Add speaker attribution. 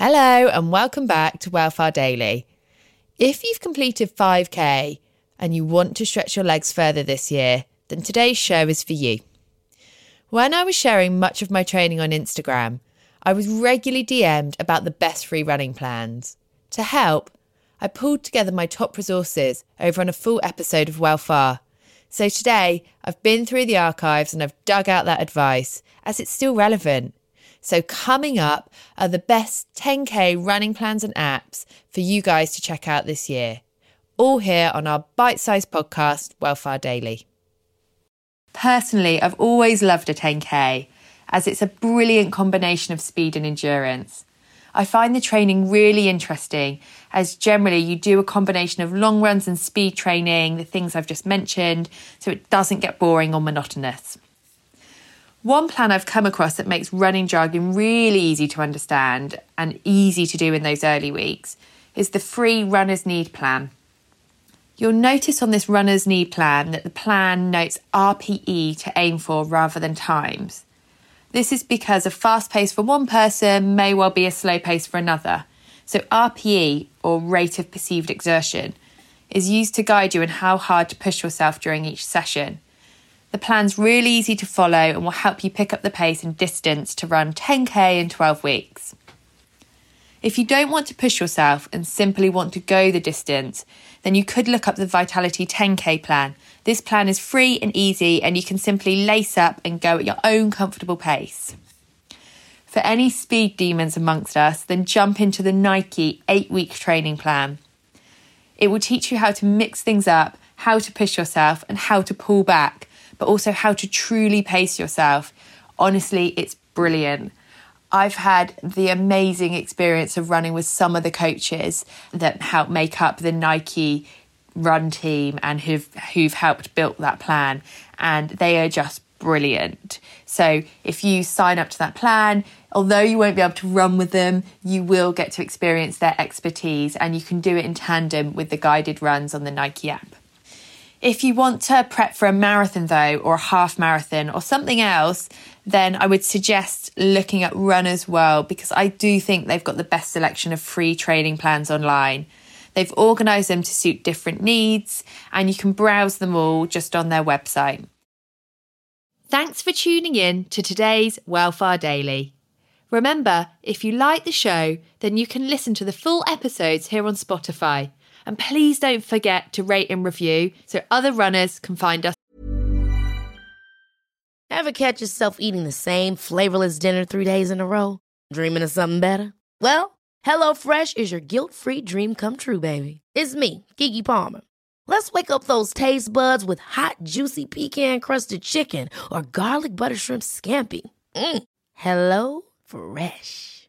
Speaker 1: Hello, and welcome back to Well Far Daily. If you've completed 5K and you want to stretch your legs further this year, then today's show is for you. When I was sharing much of my training on Instagram, I was regularly DM'd about the best free running plans. To help, I pulled together my top resources over on a full episode of Well Far. So today, I've been through the archives and I've dug out that advice as it's still relevant. So, coming up are the best 10K running plans and apps for you guys to check out this year. All here on our bite sized podcast, Well Far Daily. Personally, I've always loved a 10K as it's a brilliant combination of speed and endurance. I find the training really interesting as generally you do a combination of long runs and speed training, the things I've just mentioned, so it doesn't get boring or monotonous. One plan I've come across that makes running jargon really easy to understand and easy to do in those early weeks is the free Runners Need plan. You'll notice on this Runners Need plan that the plan notes RPE to aim for rather than times. This is because a fast pace for one person may well be a slow pace for another. So, RPE, or rate of perceived exertion, is used to guide you in how hard to push yourself during each session. The plan's really easy to follow and will help you pick up the pace and distance to run 10k in 12 weeks. If you don't want to push yourself and simply want to go the distance, then you could look up the Vitality 10k plan. This plan is free and easy, and you can simply lace up and go at your own comfortable pace. For any speed demons amongst us, then jump into the Nike 8 week training plan. It will teach you how to mix things up, how to push yourself, and how to pull back, but also how to truly pace yourself. Honestly, it's brilliant. I've had the amazing experience of running with some of the coaches that help make up the Nike run team and who've who've helped build that plan and they are just brilliant. So if you sign up to that plan, although you won't be able to run with them, you will get to experience their expertise and you can do it in tandem with the guided runs on the Nike app. If you want to prep for a marathon, though, or a half marathon or something else, then I would suggest looking at Runner's World because I do think they've got the best selection of free training plans online. They've organised them to suit different needs, and you can browse them all just on their website. Thanks for tuning in to today's Well Far Daily. Remember, if you like the show, then you can listen to the full episodes here on Spotify. And please don't forget to rate and review so other runners can find us.
Speaker 2: Ever catch yourself eating the same flavorless dinner three days in a row? Dreaming of something better? Well, HelloFresh is your guilt free dream come true, baby. It's me, Keke Palmer. Let's wake up those taste buds with hot, juicy pecan crusted chicken or garlic butter shrimp scampi. Mm. Hello Fresh.